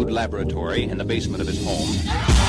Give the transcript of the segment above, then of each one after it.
crude laboratory in the basement of his home.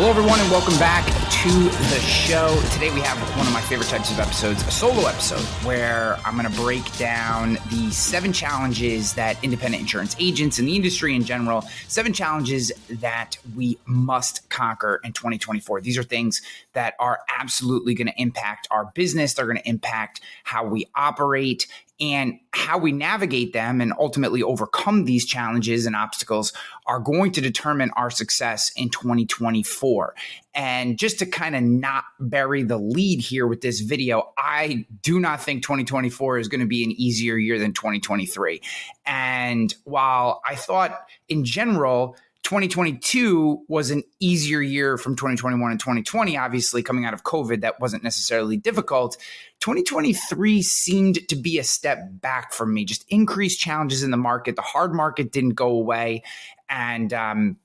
Hello, everyone, and welcome back to the show. Today, we have one of my favorite types of episodes, a solo episode, where I'm going to break down the seven challenges that independent insurance agents and the industry in general, seven challenges that we must conquer in 2024. These are things that are absolutely going to impact our business, they're going to impact how we operate and how we navigate them and ultimately overcome these challenges and obstacles are going to determine our success in 2024. And just to kind of not bury the lead here with this video, I do not think 2024 is going to be an easier year than 2023. And while I thought in general, 2022 was an easier year from 2021 and 2020. Obviously, coming out of COVID, that wasn't necessarily difficult. 2023 seemed to be a step back for me, just increased challenges in the market. The hard market didn't go away. And, um,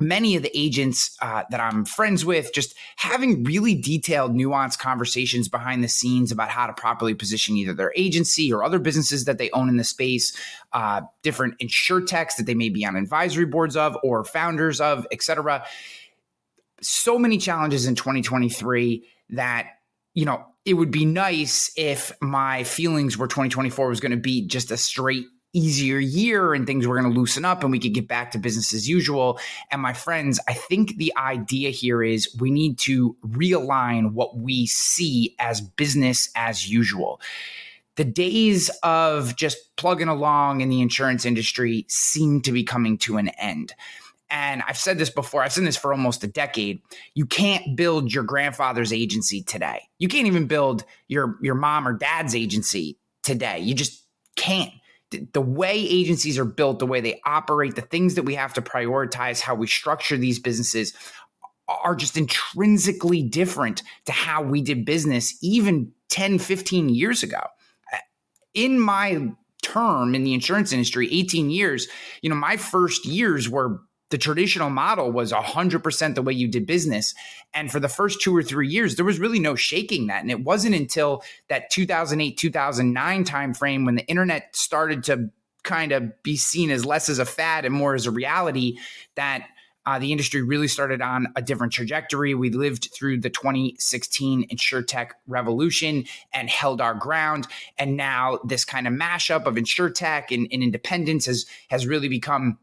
many of the agents uh, that I'm friends with just having really detailed, nuanced conversations behind the scenes about how to properly position either their agency or other businesses that they own in the space, uh, different insurtechs that they may be on advisory boards of or founders of, etc. So many challenges in 2023 that you know it would be nice if my feelings were 2024 was going to be just a straight easier year and things were going to loosen up and we could get back to business as usual. And my friends, I think the idea here is we need to realign what we see as business as usual. The days of just plugging along in the insurance industry seem to be coming to an end. And I've said this before, I've said this for almost a decade. You can't build your grandfather's agency today. You can't even build your, your mom or dad's agency today. You just can't the way agencies are built, the way they operate, the things that we have to prioritize, how we structure these businesses are just intrinsically different to how we did business even 10, 15 years ago. In my term in the insurance industry, 18 years, you know, my first years were the traditional model was 100% the way you did business and for the first two or three years there was really no shaking that and it wasn't until that 2008 2009 timeframe when the internet started to kind of be seen as less as a fad and more as a reality that uh, the industry really started on a different trajectory. We lived through the 2016 insurtech revolution and held our ground. And now this kind of mashup of insurtech and, and independence has has really become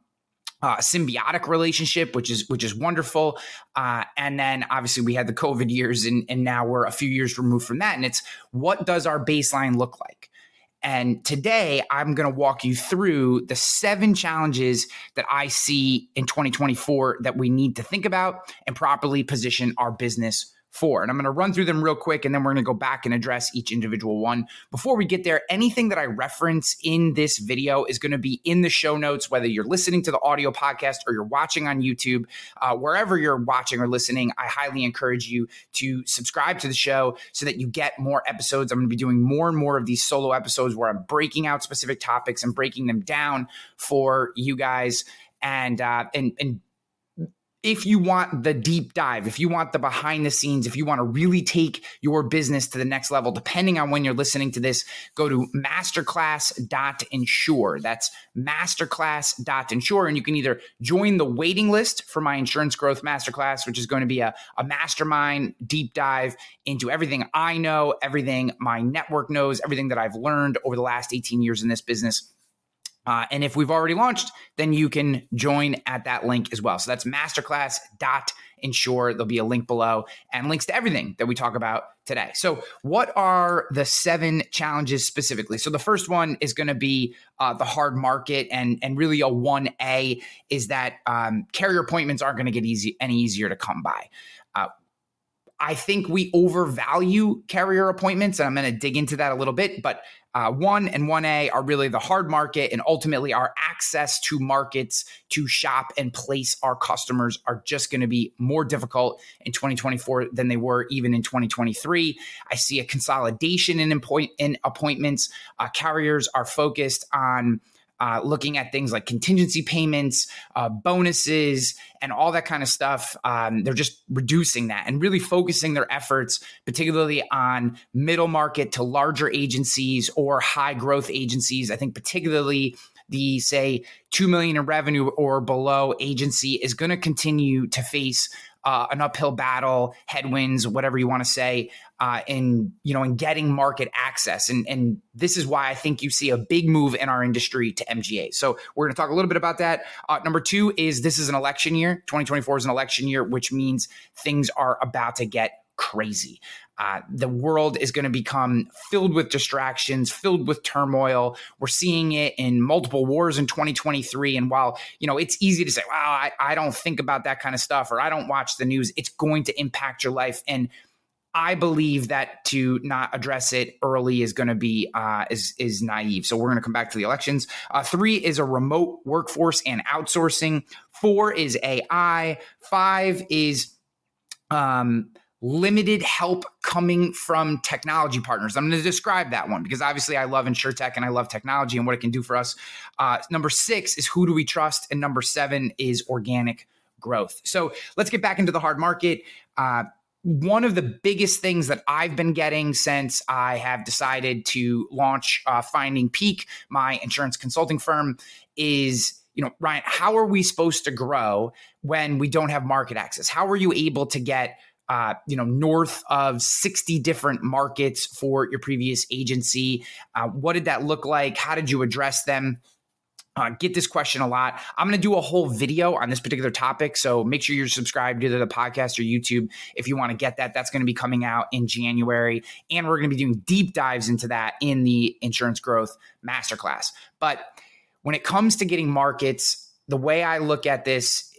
uh, symbiotic relationship, which is which is wonderful. Uh, and then obviously we had the COVID years, and, and now we're a few years removed from that. And it's what does our baseline look like? And today I'm going to walk you through the seven challenges that I see in 2024 that we need to think about and properly position our business four. And I'm going to run through them real quick and then we're going to go back and address each individual one. Before we get there, anything that I reference in this video is going to be in the show notes, whether you're listening to the audio podcast or you're watching on YouTube. Uh, wherever you're watching or listening, I highly encourage you to subscribe to the show so that you get more episodes. I'm going to be doing more and more of these solo episodes where I'm breaking out specific topics and breaking them down for you guys and uh, and and if you want the deep dive, if you want the behind the scenes, if you want to really take your business to the next level, depending on when you're listening to this, go to masterclass.insure. That's masterclass.insure. And you can either join the waiting list for my insurance growth masterclass, which is going to be a, a mastermind deep dive into everything I know, everything my network knows, everything that I've learned over the last 18 years in this business uh, and if we've already launched, then you can join at that link as well. So that's masterclass.insure. There'll be a link below and links to everything that we talk about today. So, what are the seven challenges specifically? So, the first one is going to be uh, the hard market, and and really a one A is that um, carrier appointments aren't going to get easy any easier to come by. Uh, I think we overvalue carrier appointments, and I'm going to dig into that a little bit. But uh, one and 1A are really the hard market, and ultimately our access to markets to shop and place our customers are just going to be more difficult in 2024 than they were even in 2023. I see a consolidation in, in appointments. Uh, carriers are focused on uh, looking at things like contingency payments, uh, bonuses, and all that kind of stuff. Um, they're just reducing that and really focusing their efforts, particularly on middle market to larger agencies or high growth agencies. I think particularly the say 2 million in revenue or below agency is going to continue to face uh, an uphill battle, headwinds, whatever you want to say, uh, in you know in getting market access, and and this is why I think you see a big move in our industry to MGA. So we're going to talk a little bit about that. Uh, number two is this is an election year. 2024 is an election year, which means things are about to get crazy. Uh, the world is going to become filled with distractions, filled with turmoil. We're seeing it in multiple wars in 2023. And while, you know, it's easy to say, wow, I, I don't think about that kind of stuff or I don't watch the news, it's going to impact your life. And I believe that to not address it early is going to be uh, is is naive. So we're going to come back to the elections. Uh, three is a remote workforce and outsourcing. Four is AI. Five is um, limited help coming from technology partners. I'm going to describe that one because obviously I love InsurTech and I love technology and what it can do for us. Uh, number six is who do we trust? And number seven is organic growth. So let's get back into the hard market. Uh, one of the biggest things that I've been getting since I have decided to launch uh, Finding Peak, my insurance consulting firm, is you know, Ryan, how are we supposed to grow when we don't have market access? How are you able to get uh, you know, north of 60 different markets for your previous agency. Uh, what did that look like? How did you address them? Uh, get this question a lot. I'm going to do a whole video on this particular topic. So make sure you're subscribed to the podcast or YouTube if you want to get that. That's going to be coming out in January. And we're going to be doing deep dives into that in the insurance growth masterclass. But when it comes to getting markets, the way I look at this,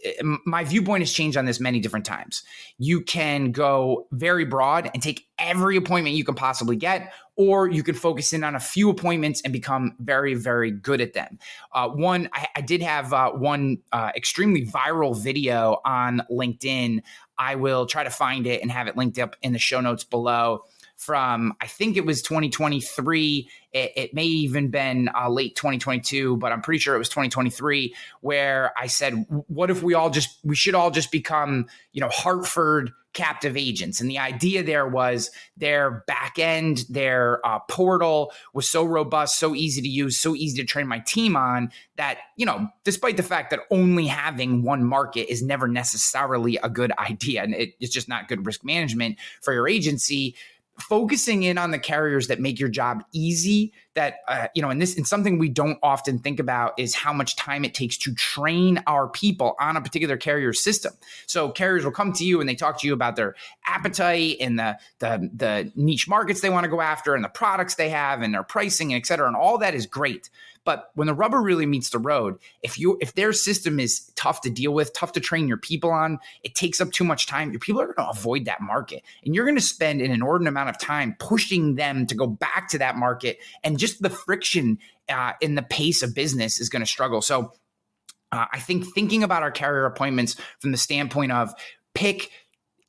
my viewpoint has changed on this many different times. You can go very broad and take every appointment you can possibly get, or you can focus in on a few appointments and become very, very good at them. Uh, one, I, I, did have uh, one uh, extremely viral video on LinkedIn. I will try to find it and have it linked up in the show notes below from I think it was 2023. It, it may even been uh, late 2022, but I'm pretty sure it was 2023 where I said, "What if we all just we should all just become you know Hartford." captive agents. And the idea there was their back end, their uh, portal was so robust, so easy to use, so easy to train my team on that, you know, despite the fact that only having one market is never necessarily a good idea and it, it's just not good risk management for your agency focusing in on the carriers that make your job easy that uh, you know and this and something we don't often think about is how much time it takes to train our people on a particular carrier system so carriers will come to you and they talk to you about their appetite and the the, the niche markets they want to go after and the products they have and their pricing and et cetera and all that is great but when the rubber really meets the road, if you if their system is tough to deal with, tough to train your people on, it takes up too much time. Your people are going to avoid that market, and you're going to spend an inordinate amount of time pushing them to go back to that market, and just the friction uh, in the pace of business is going to struggle. So. Uh, I think thinking about our carrier appointments from the standpoint of pick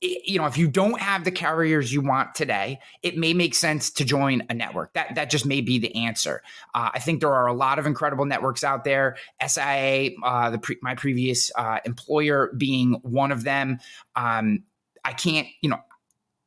you know, if you don't have the carriers you want today, it may make sense to join a network. That that just may be the answer. Uh, I think there are a lot of incredible networks out there. SIA, uh, the pre- my previous uh, employer, being one of them. Um, I can't, you know,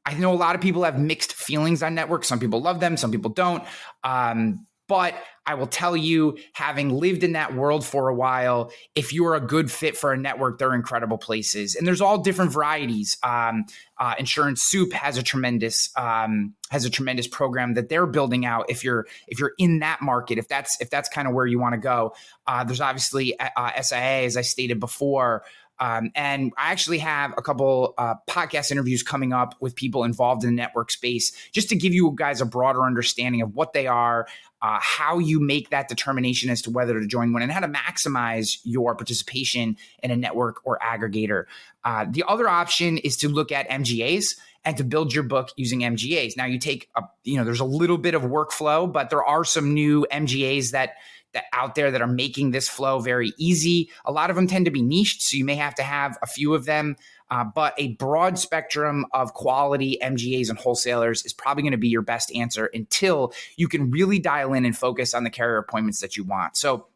I know a lot of people have mixed feelings on networks. Some people love them, some people don't. Um, but I will tell you, having lived in that world for a while, if you're a good fit for a network, they're incredible places, and there's all different varieties. Um, uh, Insurance Soup has a tremendous um, has a tremendous program that they're building out. If you're if you're in that market, if that's if that's kind of where you want to go, uh, there's obviously uh, SIA, as I stated before. Um, and I actually have a couple uh, podcast interviews coming up with people involved in the network space just to give you guys a broader understanding of what they are, uh, how you make that determination as to whether to join one, and how to maximize your participation in a network or aggregator. Uh, the other option is to look at MGAs and to build your book using MGAs. Now you take a, you know, there's a little bit of workflow, but there are some new MGAs that that out there that are making this flow very easy. A lot of them tend to be niched, so you may have to have a few of them. Uh, but a broad spectrum of quality MGAs and wholesalers is probably going to be your best answer until you can really dial in and focus on the carrier appointments that you want. So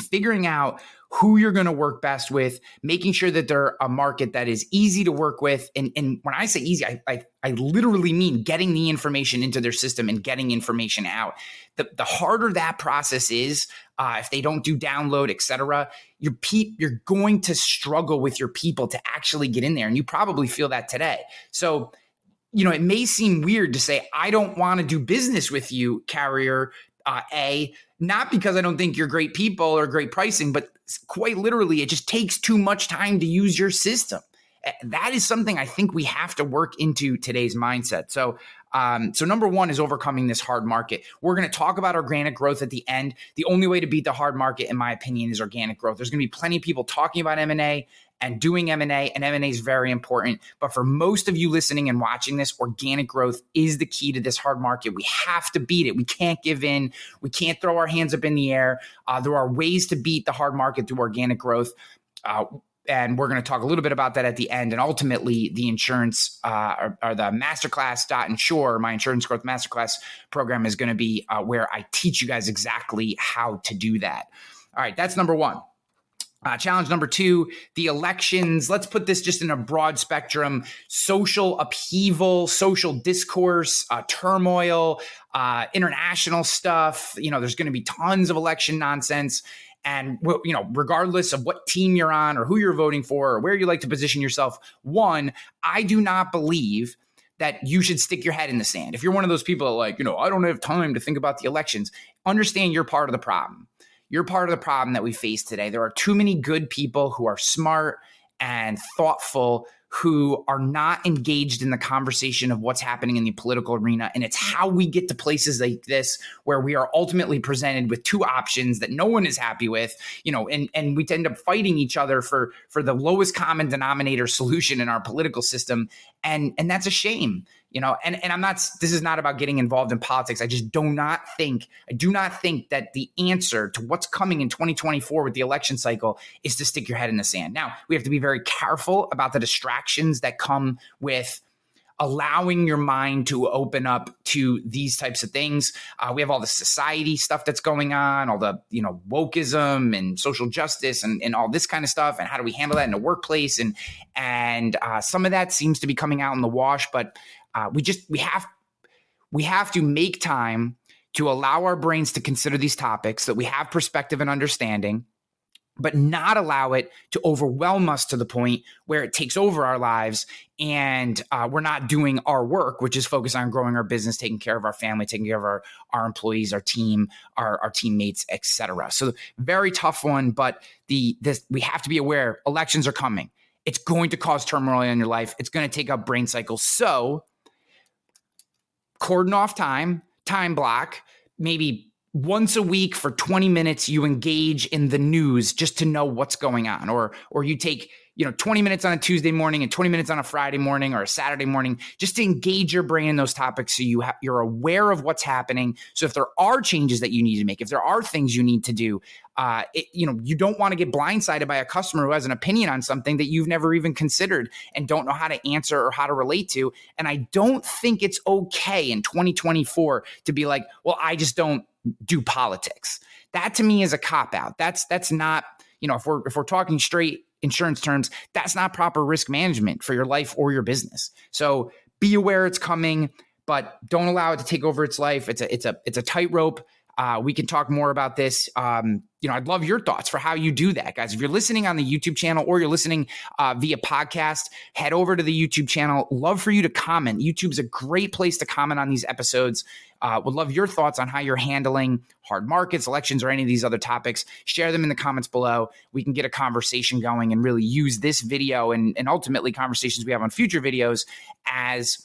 figuring out who you're going to work best with, making sure that they're a market that is easy to work with. And, and when I say easy, I, I, I literally mean getting the information into their system and getting information out. The, the harder that process is, uh, if they don't do download, et cetera, your pe- you're going to struggle with your people to actually get in there. And you probably feel that today. So, you know, it may seem weird to say, I don't want to do business with you, carrier uh, A, not because I don't think you're great people or great pricing, but quite literally, it just takes too much time to use your system. That is something I think we have to work into today's mindset. So, um, so number one is overcoming this hard market. We're going to talk about organic growth at the end. The only way to beat the hard market, in my opinion, is organic growth. There's going to be plenty of people talking about M and A and doing M&A and M&A is very important but for most of you listening and watching this organic growth is the key to this hard market we have to beat it we can't give in we can't throw our hands up in the air uh, there are ways to beat the hard market through organic growth uh, and we're going to talk a little bit about that at the end. And ultimately, the insurance uh, or, or, the masterclass.insure, my insurance growth masterclass program, is going to be uh, where I teach you guys exactly how to do that. All right, that's number one. Uh, challenge number two, the elections. Let's put this just in a broad spectrum social upheaval, social discourse, uh, turmoil, uh, international stuff. You know, there's going to be tons of election nonsense. And, you know, regardless of what team you're on or who you're voting for or where you like to position yourself, one, I do not believe that you should stick your head in the sand. If you're one of those people that like, you know, I don't have time to think about the elections, understand you're part of the problem you're part of the problem that we face today. There are too many good people who are smart and thoughtful who are not engaged in the conversation of what's happening in the political arena. And it's how we get to places like this where we are ultimately presented with two options that no one is happy with, you know, and, and we end up fighting each other for for the lowest common denominator solution in our political system. And and that's a shame you know and, and i'm not this is not about getting involved in politics i just do not think i do not think that the answer to what's coming in 2024 with the election cycle is to stick your head in the sand now we have to be very careful about the distractions that come with allowing your mind to open up to these types of things. Uh, we have all the society stuff that's going on, all the you know wokeism and social justice and, and all this kind of stuff, and how do we handle that in the workplace? And and uh, some of that seems to be coming out in the wash, but uh, we just we have we have to make time to allow our brains to consider these topics that we have perspective and understanding but not allow it to overwhelm us to the point where it takes over our lives and uh, we're not doing our work which is focused on growing our business taking care of our family taking care of our, our employees our team our, our teammates etc so very tough one but the this we have to be aware elections are coming. It's going to cause turmoil in your life. It's going to take up brain cycles. So cordon off time, time block, maybe once a week for 20 minutes you engage in the news just to know what's going on or or you take you know 20 minutes on a Tuesday morning and 20 minutes on a Friday morning or a Saturday morning just to engage your brain in those topics so you ha- you're aware of what's happening. So if there are changes that you need to make if there are things you need to do uh, it, you know you don't want to get blindsided by a customer who has an opinion on something that you've never even considered and don't know how to answer or how to relate to. And I don't think it's okay in 2024 to be like well I just don't do politics. That to me is a cop out that's that's not you know if we're if we're talking straight insurance terms, that's not proper risk management for your life or your business. So be aware it's coming, but don't allow it to take over its life. It's a it's a it's a tightrope. Uh, we can talk more about this. Um, you know, I'd love your thoughts for how you do that, guys. If you're listening on the YouTube channel or you're listening uh, via podcast, head over to the YouTube channel. Love for you to comment. YouTube's a great place to comment on these episodes. Uh, would love your thoughts on how you're handling hard markets, elections, or any of these other topics. Share them in the comments below. We can get a conversation going and really use this video and, and ultimately conversations we have on future videos as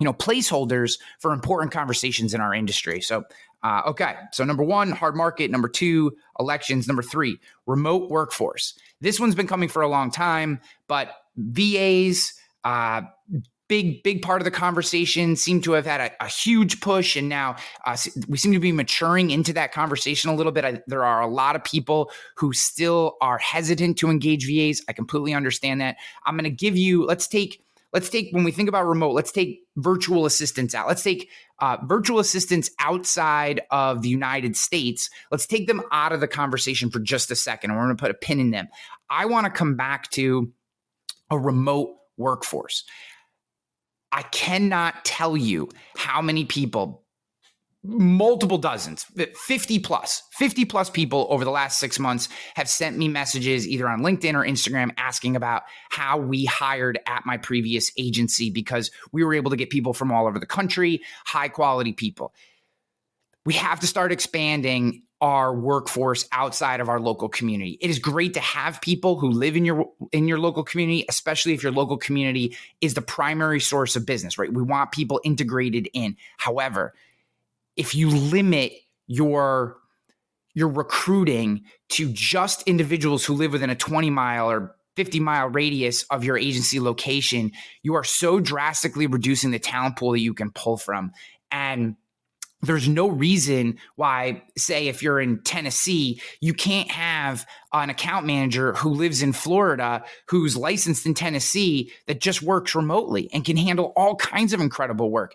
you know placeholders for important conversations in our industry so uh, okay so number one hard market. Number two elections. Number three remote workforce. This one's been coming for a long time but vas uh, big big part of the conversation seem to have had a, a huge push and now uh, we seem to be maturing into that conversation a little bit. I, there are a lot of people who still are hesitant to engage vas i completely understand that. I'm going to give you let's take let's take when we think about remote, let's take virtual assistants out. Let's take uh, virtual assistants outside of the United States. Let's take them out of the conversation for just a second. We're going to put a pin in them. I want to come back to a remote workforce. I cannot tell you how many people multiple dozens 50 plus 50 plus people over the last six months have sent me messages either on linkedin or instagram asking about how we hired at my previous agency because we were able to get people from all over the country high quality people we have to start expanding our workforce outside of our local community. It is great to have people who live in your in your local community, especially if your local community is the primary source of business, right? We want people integrated in. However, if you limit your your recruiting to just individuals who live within a 20 mile or 50 mile radius of your agency location, you are so drastically reducing the talent pool that you can pull from. And there's no reason why, say, if you're in Tennessee, you can't have an account manager who lives in Florida who's licensed in Tennessee that just works remotely and can handle all kinds of incredible work.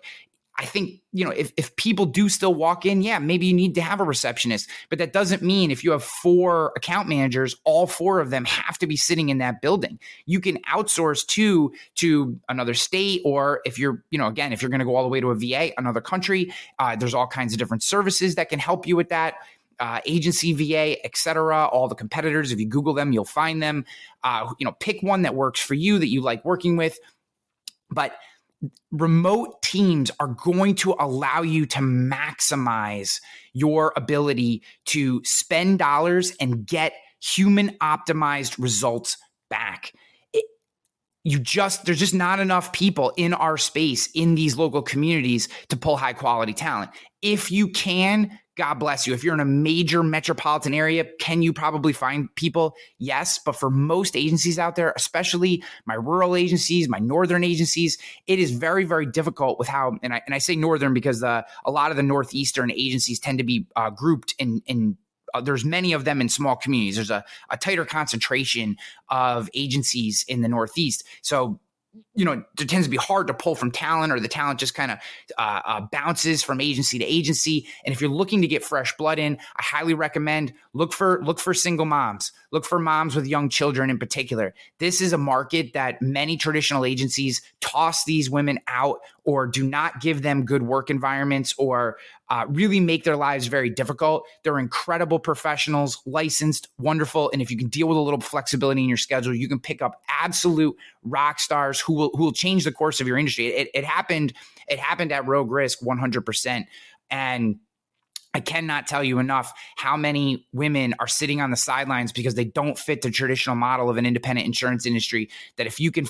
I think, you know, if, if people do still walk in, yeah, maybe you need to have a receptionist. But that doesn't mean if you have four account managers, all four of them have to be sitting in that building. You can outsource to to another state, or if you're, you know, again, if you're going to go all the way to a VA, another country, uh, there's all kinds of different services that can help you with that. Uh, agency VA, etc. All the competitors, if you Google them, you'll find them. Uh, you know, pick one that works for you that you like working with. But remote teams are going to allow you to maximize your ability to spend dollars and get human optimized results back. It, you just, there's just not enough people in our space in these local communities to pull high quality talent. If you can, God bless you. If you're in a major metropolitan area, can you probably find people? Yes. But for most agencies out there, especially my rural agencies, my northern agencies, it is very, very difficult with how, and I, and I say northern because the, a lot of the northeastern agencies tend to be uh, grouped in, in uh, there's many of them in small communities. There's a, a tighter concentration of agencies in the Northeast. So you know, it tends to be hard to pull from talent, or the talent just kind of uh, uh, bounces from agency to agency. And if you're looking to get fresh blood in, I highly recommend look for look for single moms, look for moms with young children in particular. This is a market that many traditional agencies toss these women out or do not give them good work environments or uh, really make their lives very difficult. They're incredible professionals, licensed, wonderful. And if you can deal with a little flexibility in your schedule, you can pick up absolute rock stars who will who will change the course of your industry. It, it happened. It happened at Rogue Risk 100 percent. And I cannot tell you enough how many women are sitting on the sidelines because they don't fit the traditional model of an independent insurance industry. That if you can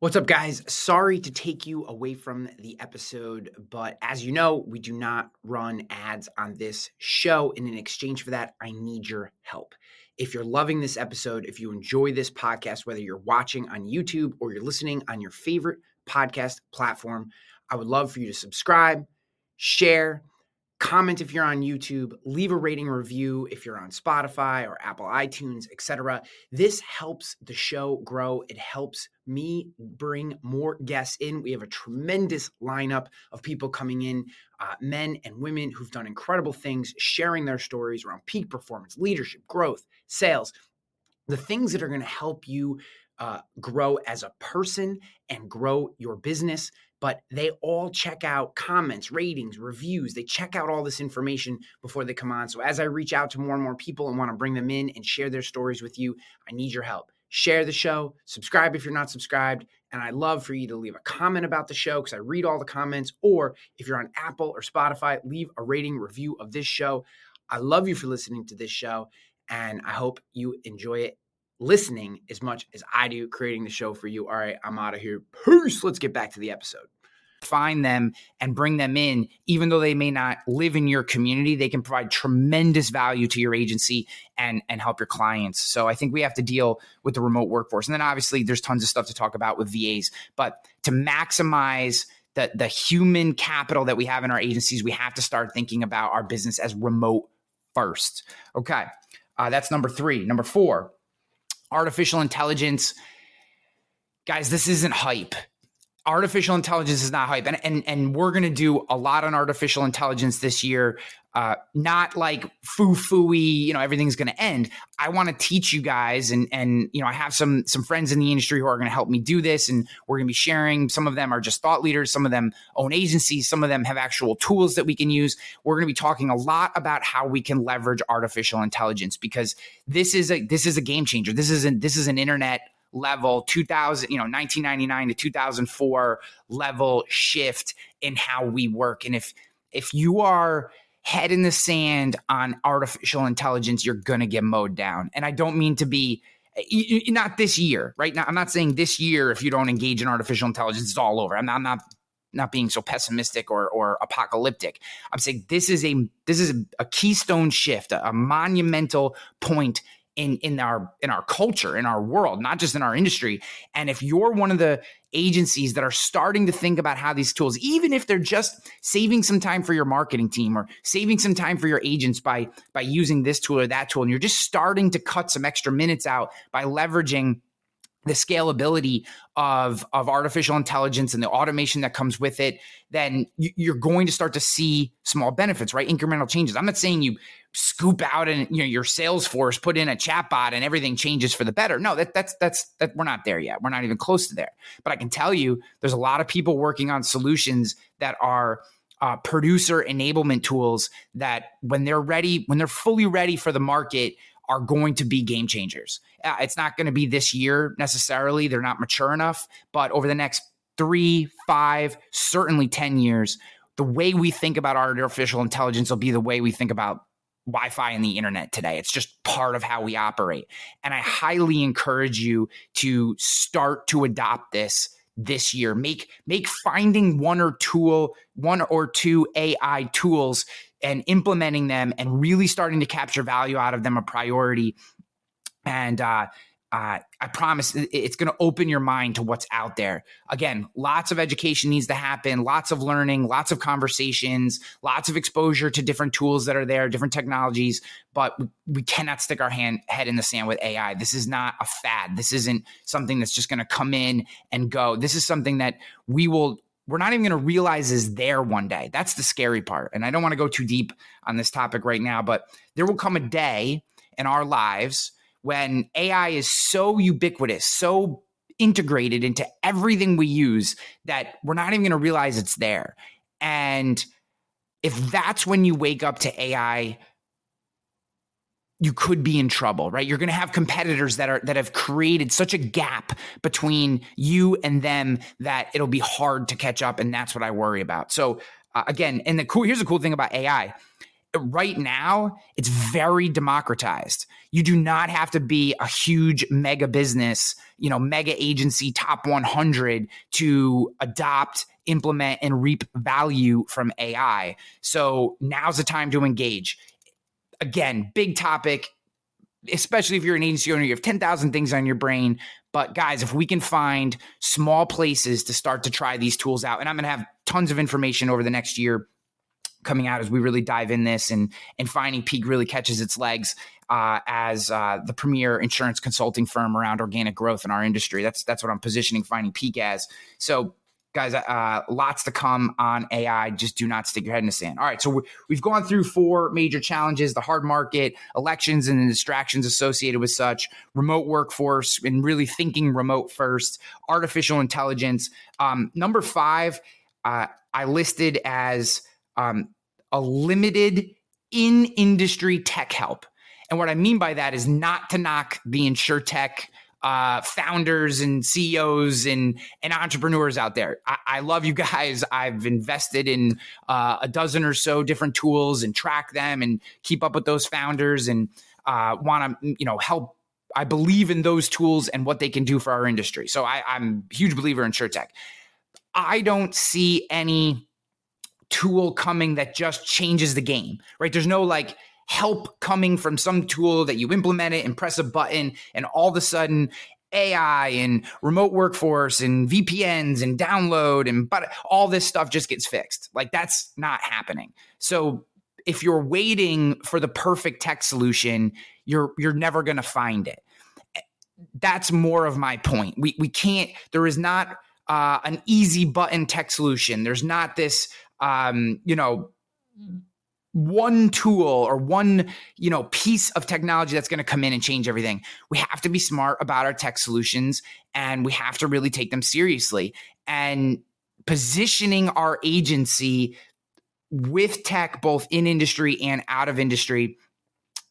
What's up, guys? Sorry to take you away from the episode, but as you know, we do not run ads on this show. And in exchange for that, I need your help. If you're loving this episode, if you enjoy this podcast, whether you're watching on YouTube or you're listening on your favorite podcast platform, I would love for you to subscribe, share, comment if you're on YouTube, leave a rating review if you're on Spotify or Apple iTunes, etc. This helps the show grow. It helps me bring more guests in. We have a tremendous lineup of people coming in, uh, men and women who've done incredible things, sharing their stories around peak performance, leadership, growth, sales, the things that are going to help you uh, grow as a person and grow your business but they all check out comments, ratings, reviews. They check out all this information before they come on. So as I reach out to more and more people and want to bring them in and share their stories with you, I need your help. Share the show, subscribe if you're not subscribed, and I'd love for you to leave a comment about the show because I read all the comments. Or if you're on Apple or Spotify, leave a rating review of this show. I love you for listening to this show, and I hope you enjoy it listening as much as I do creating the show for you. All right, I'm out of here. Peace. Let's get back to the episode. Find them and bring them in, even though they may not live in your community, they can provide tremendous value to your agency and and help your clients. So I think we have to deal with the remote workforce. And then obviously there's tons of stuff to talk about with VAs, but to maximize the the human capital that we have in our agencies, we have to start thinking about our business as remote first. Okay. Uh, that's number three. Number four, artificial intelligence. Guys, this isn't hype artificial intelligence is not hype and and and we're going to do a lot on artificial intelligence this year uh, not like foo fooey, you know, everything's going to end. I want to teach you guys, and and you know, I have some some friends in the industry who are going to help me do this, and we're going to be sharing. Some of them are just thought leaders, some of them own agencies, some of them have actual tools that we can use. We're going to be talking a lot about how we can leverage artificial intelligence because this is a this is a game changer. This is not this is an internet level 2000 you know 1999 to 2004 level shift in how we work and if if you are head in the sand on artificial intelligence, you're going to get mowed down. And I don't mean to be not this year, right? Now, I'm not saying this year if you don't engage in artificial intelligence, it's all over. I'm not, I'm not not being so pessimistic or or apocalyptic. I'm saying this is a this is a, keystone shift, a, a monumental point in in our in our culture in our world not just in our industry. And if you're one of the agencies that are starting to think about how these tools even if they're just saving some time for your marketing team or saving some time for your agents by by using this tool or that tool and you're just starting to cut some extra minutes out by leveraging the scalability of of artificial intelligence and the automation that comes with it then you're going to start to see small benefits right? Incremental changes. I'm not saying you scoop out and you know your sales force put in a chatbot and everything changes for the better. No that that's that's that we're not there yet. We're not even close to there. But i can tell you there's a lot of people working on solutions that are uh, producer enablement tools that when they're ready when they're fully ready for the market are going to be game changers. Uh, it's not going to be this year necessarily. They're not mature enough, but over the next three, five, certainly 10 years, the way we think about artificial intelligence will be the way we think about Wi Fi and the internet today. It's just part of how we operate. And I highly encourage you to start to adopt this this year. Make make finding one or tool, one or two AI tools and implementing them and really starting to capture value out of them a priority. And uh, uh, I promise it's going to open your mind to what's out there. Again, lots of education needs to happen, lots of learning, lots of conversations, lots of exposure to different tools that are there, different technologies. But we cannot stick our hand head in the sand with AI. This is not a fad. This isn't something that's just going to come in and go. This is something that we will we're not even going to realize is there one day. That's the scary part. And I don't want to go too deep on this topic right now, but there will come a day in our lives when AI is so ubiquitous, so integrated into everything we use that we're not even going to realize it's there. And if that's when you wake up to AI you could be in trouble, right? You're going to have competitors that are that have created such a gap between you and them that it'll be hard to catch up, and that's what I worry about. So uh, again, and the cool here's the cool thing about AI. Right now, it's very democratized. You do not have to be a huge mega business, you know, mega agency, top 100 to adopt, implement, and reap value from AI. So now's the time to engage again, big topic, especially if you're an agency owner, you have 10,000 things on your brain. But guys, if we can find small places to start to try these tools out, and I'm going to have tons of information over the next year coming out as we really dive in this and and finding peak really catches its legs uh, as uh, the premier insurance consulting firm around organic growth in our industry. That's that's what I'm positioning finding peak as. So guys, uh, lots to come on AI. Just do not stick your head in the sand. All right, so we've gone through four major challenges: the hard market, elections, and the distractions associated with such, remote workforce, and really thinking remote first, artificial intelligence. Um, number five, uh, I listed as um, a limited in industry tech help. And what I mean by that is not to knock the InsurTech uh, founders and CEOs and and entrepreneurs out there. I, I love you guys. I've invested in uh, a dozen or so different tools and track them and keep up with those founders and uh, want to you know help. I believe in those tools and what they can do for our industry. So I, I'm a huge believer in InsurTech. I don't see any tool coming that just changes the game, right? There's no like help coming from some tool that you implement it and press a button, and all of a sudden AI and remote workforce and VPNs and download and but all this stuff just gets fixed. Like that's not happening. So if you're waiting for the perfect tech solution, you're you're never going to find it. that's more of my point. We we can't. There is not uh, an easy button tech solution. There's not this, um, you know, one tool or one you know piece of technology that's going to come in and change everything. We have to be smart about our tech solutions and we have to really take them seriously. And positioning our agency with tech both in industry and out of industry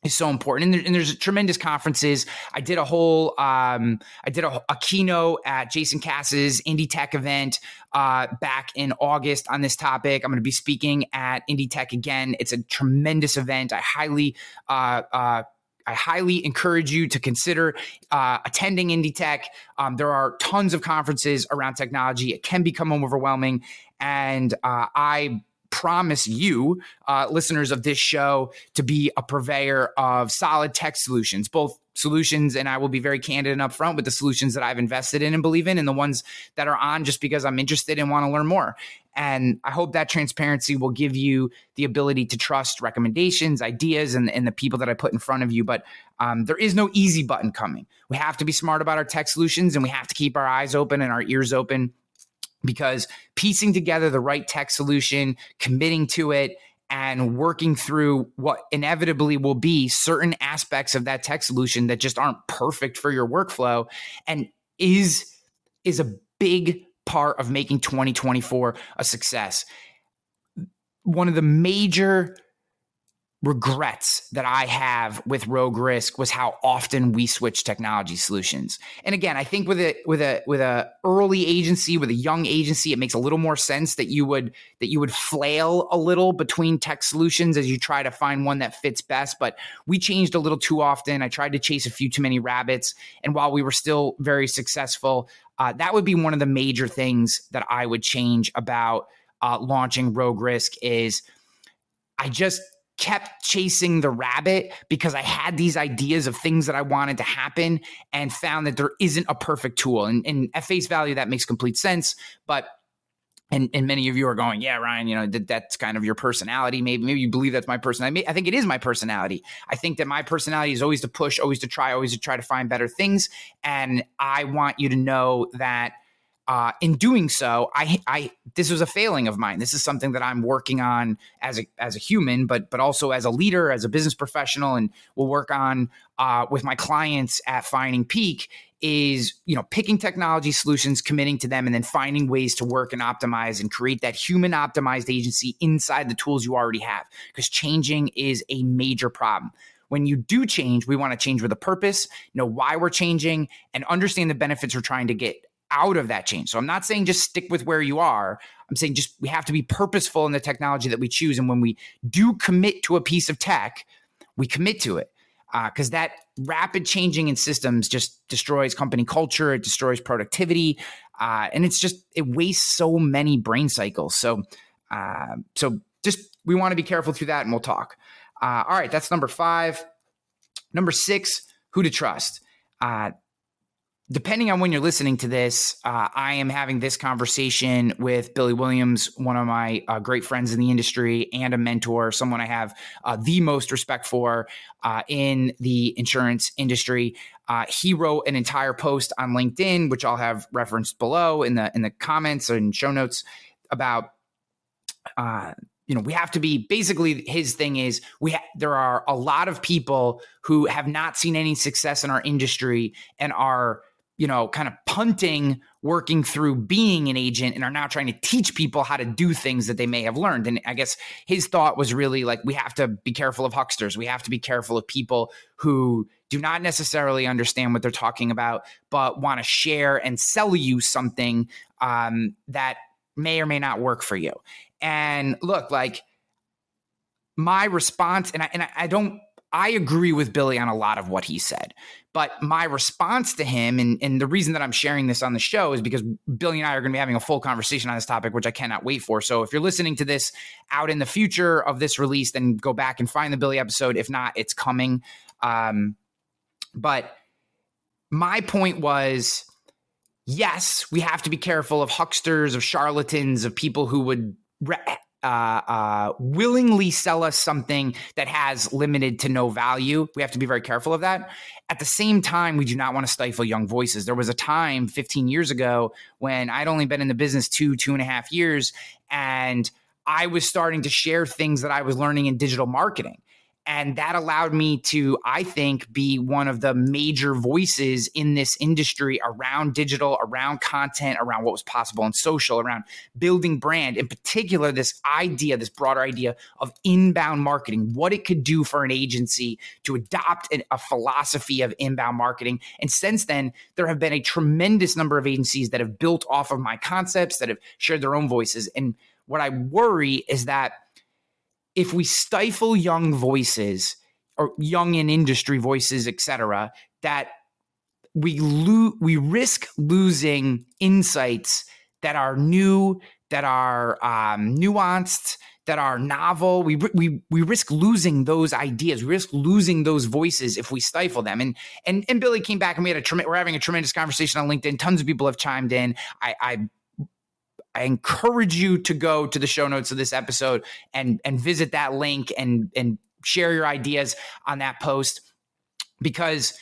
is so important. And, there, and, there's tremendous conferences. I did a whole, um, I did a, a, keynote at Jason Cass's Indie Tech event uh, back in August on this topic. I'm going to be speaking at Indie Tech again. It's a tremendous event. I highly, uh, uh, I highly encourage you to consider uh, attending Indie Tech. Um, there are tons of conferences around technology. It can become overwhelming, and uh, I promise you, uh, listeners of this show, to be a purveyor of solid tech solutions, both solutions, and I will be very candid and upfront with the solutions that I've invested in and believe in, and the ones that are on just because I'm interested and want to learn more. And I hope that transparency will give you the ability to trust recommendations, ideas, and, and the people that I put in front of you. But um, there is no easy button coming. We have to be smart about our tech solutions and we have to keep our eyes open and our ears open because piecing together the right tech solution, committing to it, and working through what inevitably will be certain aspects of that tech solution that just aren't perfect for your workflow and is is a big part of making 2024 a success. One of the major regrets that I have with Rogue Risk was how often we switch technology solutions. And again, I think with a with a with a early agency, with a young agency, it makes a little more sense that you would that you would flail a little between tech solutions as you try to find one that fits best. But we changed a little too often. I tried to chase a few too many rabbits, and while we were still very successful, uh, that would be one of the major things that I would change about uh, launching Rogue Risk. Is I just kept chasing the rabbit because I had these ideas of things that I wanted to happen and found that there isn't a perfect tool. And, and at face value, that makes complete sense. But and, and many of you are going, yeah, Ryan, you know, that, that's kind of your personality. Maybe, maybe you believe that's my personality. I think it is my personality. I think that my personality is always to push, always to try, always to try to find better things. And I want you to know that uh, in doing so, I, I this was a failing of mine. This is something that I'm working on as a as a human, but but also as a leader, as a business professional, and will work on uh, with my clients at Finding Peak. Is you know picking technology solutions, committing to them, and then finding ways to work and optimize and create that human optimized agency inside the tools you already have. Because changing is a major problem when you do change, we want to change with a purpose, know why we're changing, and understand the benefits we're trying to get out of that change. So I'm not saying just stick with where you are. I'm saying just we have to be purposeful in the technology that we choose. And when we do commit to a piece of tech, we commit to it because uh, that rapid changing in systems just destroys company culture, it destroys productivity, uh, and it's just it wastes so many brain cycles. So, uh, so just we want to be careful through that, and we'll talk. Uh, all right, that's number five. Number six, who to trust. Depending on when you're listening to this, uh, I am having this conversation with Billy Williams, one of my uh, great friends in the industry and a mentor, someone I have uh, the most respect for uh, in the insurance industry. Uh, he wrote an entire post on LinkedIn, which I'll have referenced below in the in the comments and show notes about. Uh, you know, we have to be basically his thing is we ha- there are a lot of people who have not seen any success in our industry and are you know, kind of punting working through being an agent and are now trying to teach people how to do things that they may have learned. And I guess his thought was really like, we have to be careful of hucksters. We have to be careful of people who do not necessarily understand what they're talking about, but want to share and sell you something um, that may or may not work for you. And look, like my response, and I, and I, I don't I agree with Billy on a lot of what he said. But my response to him, and, and the reason that I'm sharing this on the show is because Billy and I are going to be having a full conversation on this topic, which I cannot wait for. So if you're listening to this out in the future of this release, then go back and find the Billy episode. If not, it's coming. Um, but my point was yes, we have to be careful of hucksters, of charlatans, of people who would re- uh, uh, willingly sell us something that has limited to no value. We have to be very careful of that. At the same time, we do not want to stifle young voices. There was a time 15 years ago when I'd only been in the business two, two and a half years, and I was starting to share things that I was learning in digital marketing. And that allowed me to, I think, be one of the major voices in this industry around digital, around content, around what was possible in social, around building brand. In particular, this idea, this broader idea of inbound marketing, what it could do for an agency to adopt an, a philosophy of inbound marketing. And since then, there have been a tremendous number of agencies that have built off of my concepts, that have shared their own voices. And what I worry is that if we stifle young voices or young in industry voices, etc., that we lo- we risk losing insights that are new, that are um, nuanced, that are novel. We, we we risk losing those ideas. We risk losing those voices if we stifle them. And and and Billy came back and we had a we're having a tremendous conversation on LinkedIn. Tons of people have chimed in. I, I I encourage you to go to the show notes of this episode and and visit that link and and share your ideas on that post because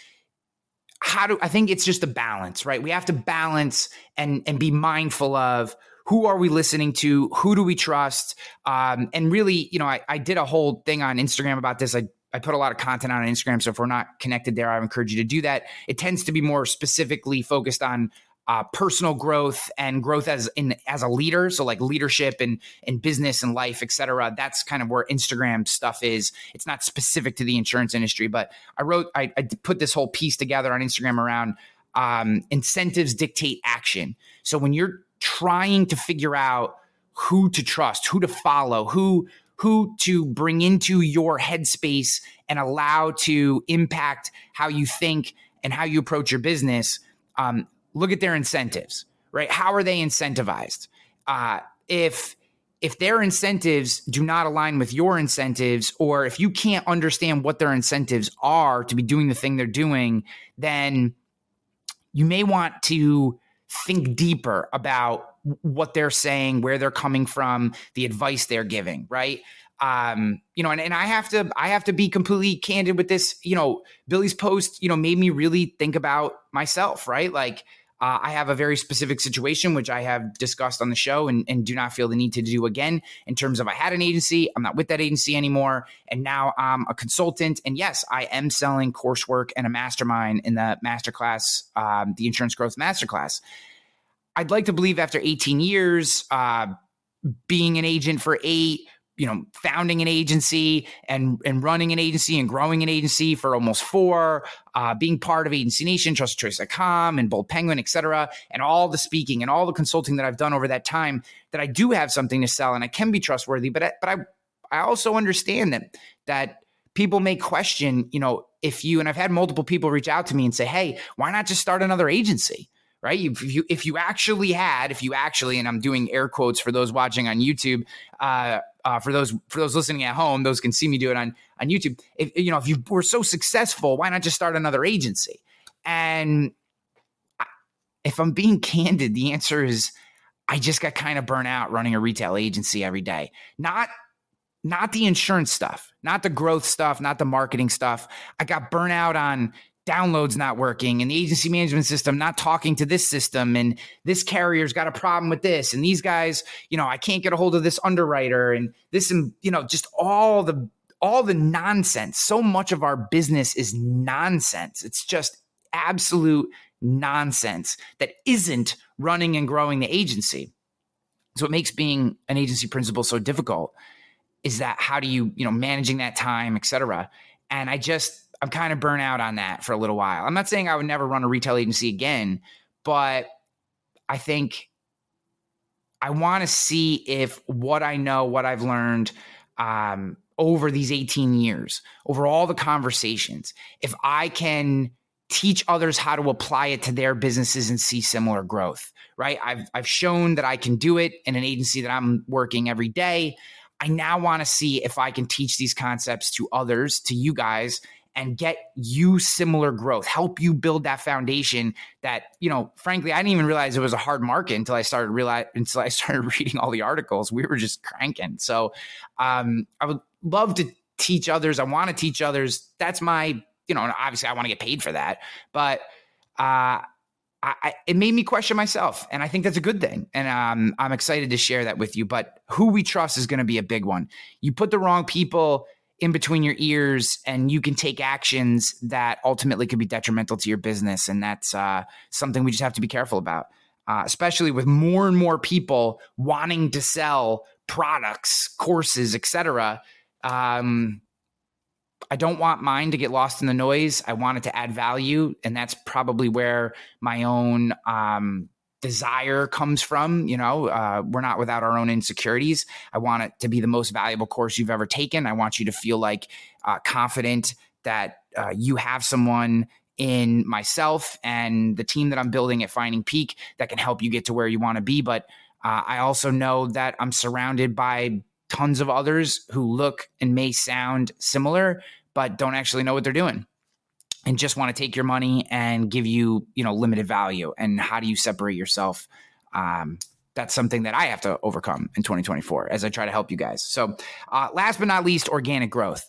how do I think it's just a balance, right? We have to balance and and be mindful of who are we listening to, who do we trust, um, and really, you know, I, I did a whole thing on Instagram about this. I I put a lot of content on Instagram, so if we're not connected there, I encourage you to do that. It tends to be more specifically focused on uh, personal growth and growth as in as a leader. So like leadership and in business and life etc that's kind of where instagram stuff is. It's not specific to the insurance industry but i wrote i, I put this whole piece together on instagram around um, incentives dictate action. So when you're trying to figure out who to trust who to follow who who to bring into your headspace and allow to impact how you think and how you approach your business um, look at their incentives, right? How are they incentivized? Uh, if if their incentives do not align with your incentives, or if you can't understand what their incentives are to be doing the thing they're doing, then you may want to think deeper about what they're saying, where they're coming from, the advice they're giving, right? Um, you know, and, and I have to I have to be completely candid with this. You know, Billy's post, you know, made me really think about myself, right? Like uh, I have a very specific situation, which I have discussed on the show and, and, do not feel the need to do again in terms of I had an agency, I'm not with that agency anymore, and now I'm a consultant. And yes, I am selling coursework and a mastermind in the masterclass, um, the Insurance Growth Masterclass. I'd like to believe after 18 years, uh, being an agent for eight, you know, founding an agency and and running an agency and growing an agency for almost four, uh, being part of Agency Nation, TrustedChoice.com, and Bold Penguin, et cetera, and all the speaking and all the consulting that I've done over that time, that I do have something to sell and I can be trustworthy. But I, but I I also understand that that people may question, you know, if you and I've had multiple people reach out to me and say, hey, why not just start another agency? right? If you if you actually had, if you actually, and I'm doing air quotes for those watching on YouTube, uh, uh, for those for those listening at home, those can see me do it on on YouTube. If you know, if you were so successful, why not just start another agency? And if I'm being candid, the answer is I just got kind of burnt out running a retail agency every day. Not not the insurance stuff, not the growth stuff, not the marketing stuff. I got burnt out on downloads not working and the agency management system not talking to this system and this carrier's got a problem with this and these guys you know i can't get a hold of this underwriter and this and you know just all the all the nonsense. So much of our business is nonsense. It's just absolute nonsense that isn't running and growing the agency. So what makes being an agency principal so difficult is that how do you you know managing that time etc and i just I'm kind of burnt out on that for a little while. I'm not saying I would never run a retail agency again, but I think I want to see if what I know, what I've learned um, over these 18 years, over all the conversations, if I can teach others how to apply it to their businesses and see similar growth, right? I've, I've shown that I can do it in an agency that I'm working every day. I now want to see if I can teach these concepts to others, to you guys, and get you similar growth, help you build that foundation that, you know, frankly, I didn't even realize it was a hard market until I started realize until I started reading all the articles. We were just cranking. So um, I would love to teach others. I want to teach others. That's my, you know, obviously I want to get paid for that. But uh I, it made me question myself, and I think that's a good thing. And um, I'm excited to share that with you. But who we trust is going to be a big one. You put the wrong people in between your ears, and you can take actions that ultimately could be detrimental to your business, and that's uh, something we just have to be careful about. Uh, especially with more and more people wanting to sell products, courses, etc. Um, I don't want mine to get lost in the noise. I want it to add value. And that's probably where my own um, desire comes from. You know, uh, we're not without our own insecurities. I want it to be the most valuable course you've ever taken. I want you to feel like uh, confident that uh, you have someone in myself and the team that I'm building at Finding Peak that can help you get to where you want to be. But uh, I also know that I'm surrounded by tons of others who look and may sound similar, but don't actually know what they're doing and just want to take your money and give you, you know, limited value. And how do you separate yourself? Um, that's something that I have to overcome in 2024 as I try to help you guys. So, uh, last but not least, organic growth.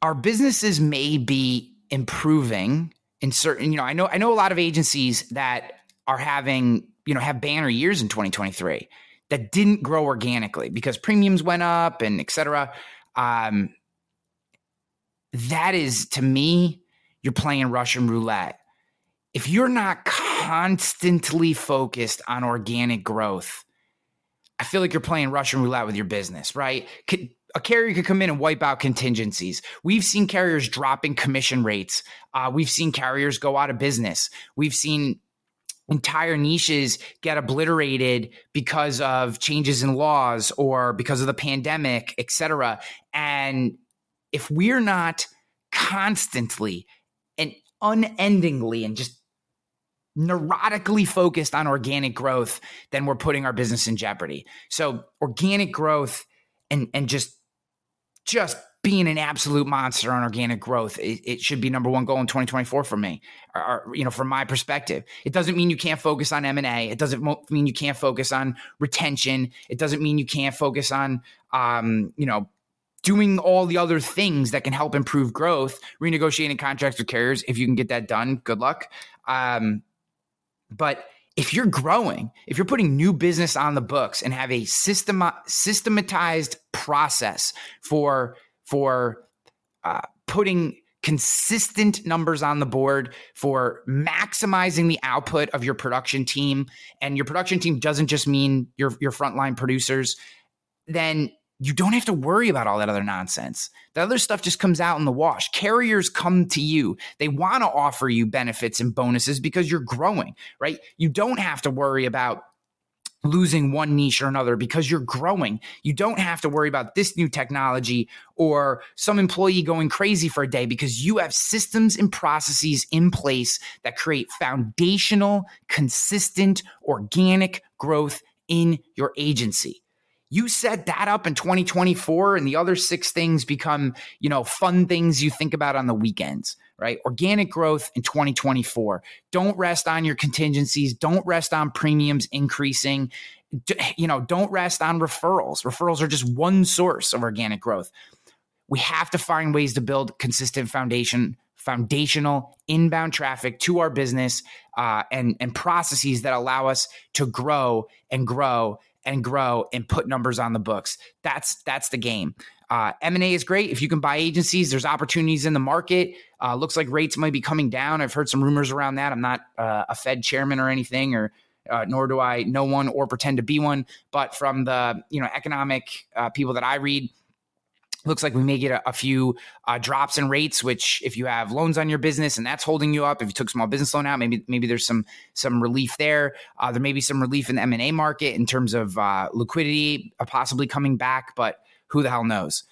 Our businesses may be improving in certain, you know, I know I know a lot of agencies that are having you know, have banner years in 2023 that didn't grow organically because premiums went up and et cetera. Um, that is to me, you're playing Russian roulette. If you're not constantly focused on organic growth, I feel like you're playing Russian roulette with your business, right? a carrier could come in and wipe out contingencies. We've seen carriers dropping commission rates. Uh, we've seen carriers go out of business. We've seen entire niches get obliterated because of changes in laws or because of the pandemic, et cetera. And if we're not constantly and unendingly and just neurotically focused on organic growth, then we're putting our business in jeopardy. So organic growth and and just just being an absolute monster on organic growth, it, it, should be number one goal in 2024 for me, or, or, you know, from my perspective. It doesn't mean you can't focus on M and A. It doesn't mean you can't focus on retention. It doesn't mean you can't focus on, um, you know, doing all the other things that can help improve growth, renegotiating contracts with carriers. If you can get that done, good luck. Um, but if you're growing, if you're putting new business on the books and have a system systematized process for for uh, putting consistent numbers on the board for maximizing the output of your production team and your production team doesn't just mean your your frontline producers then you don't have to worry about all that other nonsense. The other stuff just comes out in the wash. Carriers come to you. They want to offer you benefits and bonuses because you're growing, right? You don't have to worry about losing one niche or another because you're growing. You don't have to worry about this new technology or some employee going crazy for a day because you have systems and processes in place that create foundational, consistent, organic growth in your agency. You set that up in 2024 and the other six things become, you know, fun things you think about on the weekends right? Organic growth in 2024. Don't rest on your contingencies. Don't rest on premiums increasing. You know, don't rest on referrals. Referrals are just one source of organic growth. We have to find ways to build consistent foundation, foundational inbound traffic to our business, uh, and and processes that allow us to grow and grow and grow and put numbers on the books. That's that's the game. Uh, M&A is great. If you can buy agencies, there's opportunities in the market. Uh, looks like rates might be coming down. I've heard some rumors around that. I'm not uh, a Fed chairman or anything, or uh, nor do I know one or pretend to be one. But from the you know economic uh, people that I read, looks like we may get a, a few uh, drops in rates. Which, if you have loans on your business and that's holding you up, if you took small business loan out, maybe maybe there's some some relief there. Uh, there may be some relief in the M and A market in terms of uh, liquidity, uh, possibly coming back, but who the hell knows?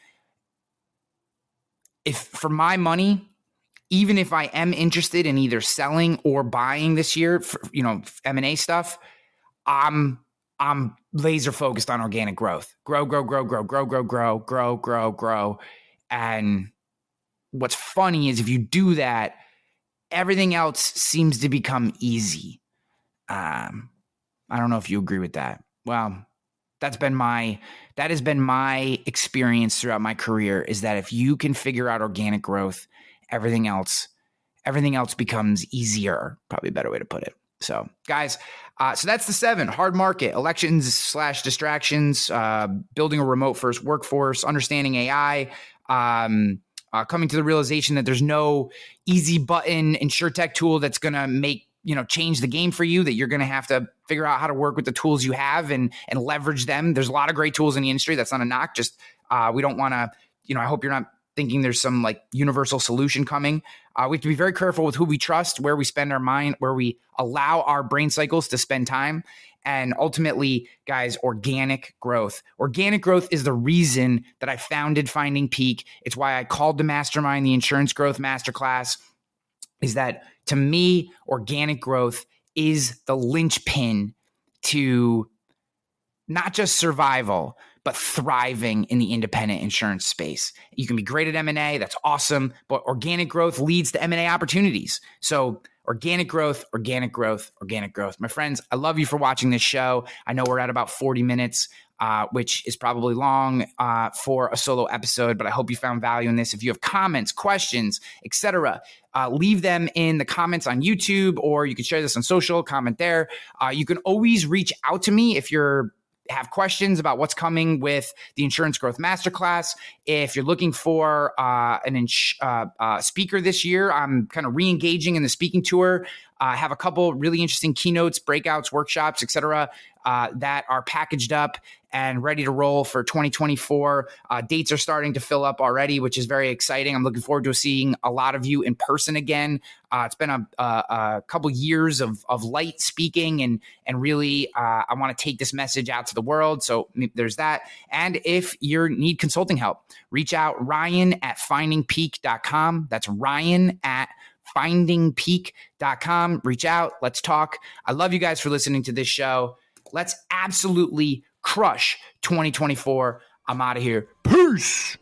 If for my money, even if I am interested in either selling or buying this year, for, you know, M and A stuff, I'm I'm laser focused on organic growth. Grow, grow, grow, grow, grow, grow, grow, grow, grow, grow. And what's funny is if you do that, everything else seems to become easy. Um, I don't know if you agree with that. Well, that's been my that has been my experience throughout my career is that if you can figure out organic growth, everything else everything else becomes easier. Probably a better way to put it. So, guys, uh, so that's the seven hard market, elections slash distractions, uh, building a remote first workforce, understanding AI, um, uh, coming to the realization that there's no easy button InsurTech tool that's going to make you know change the game for you that you're going to have to figure out how to work with the tools you have and and leverage them. There's a lot of great tools in the industry. That's not a knock. Just uh, we don't want to you know i hope you're not thinking there's some like universal solution coming. Uh, we have to be very careful with who we trust, where we spend our mind, where we allow our brain cycles to spend time. And ultimately, guys, organic growth. Organic growth is the reason that I founded Finding Peak. It's why I called the mastermind the Insurance Growth Masterclass. Is that to me, organic growth is the linchpin to not just survival, but thriving in the independent insurance space. You can be great at M&A, that's awesome, but organic growth leads to M&A opportunities. So, organic growth, organic growth, organic growth. My friends, I love you for watching this show. I know we're at about 40 minutes. Uh, which is probably long uh, for a solo episode, but I hope you found value in this. If you have comments, questions, etc., uh, leave them in the comments on YouTube, or you can share this on social. Comment there. Uh, you can always reach out to me if you're have questions about what's coming with the Insurance Growth Masterclass, if you're looking for uh, an ins- uh, uh, speaker this year, I'm kind of re-engaging in the speaking tour. I have a couple really interesting keynotes, breakouts, workshops, etc uh, that are packaged up and ready to roll for 2024. Uh, dates are starting to fill up already, which is very exciting. I'm looking forward to seeing a lot of you in person again. Uh, it's been a, a, a, couple years of, of light speaking, and and really, uh, I want to take this message out to the world. So there's that. And if you need consulting help, reach out Ryan at findingpeak.com. That's Ryan at findingpeak.com. Reach out. Let's talk. I love you guys for listening to this show. Let's absolutely crush 2024. I'm out of here. Peace.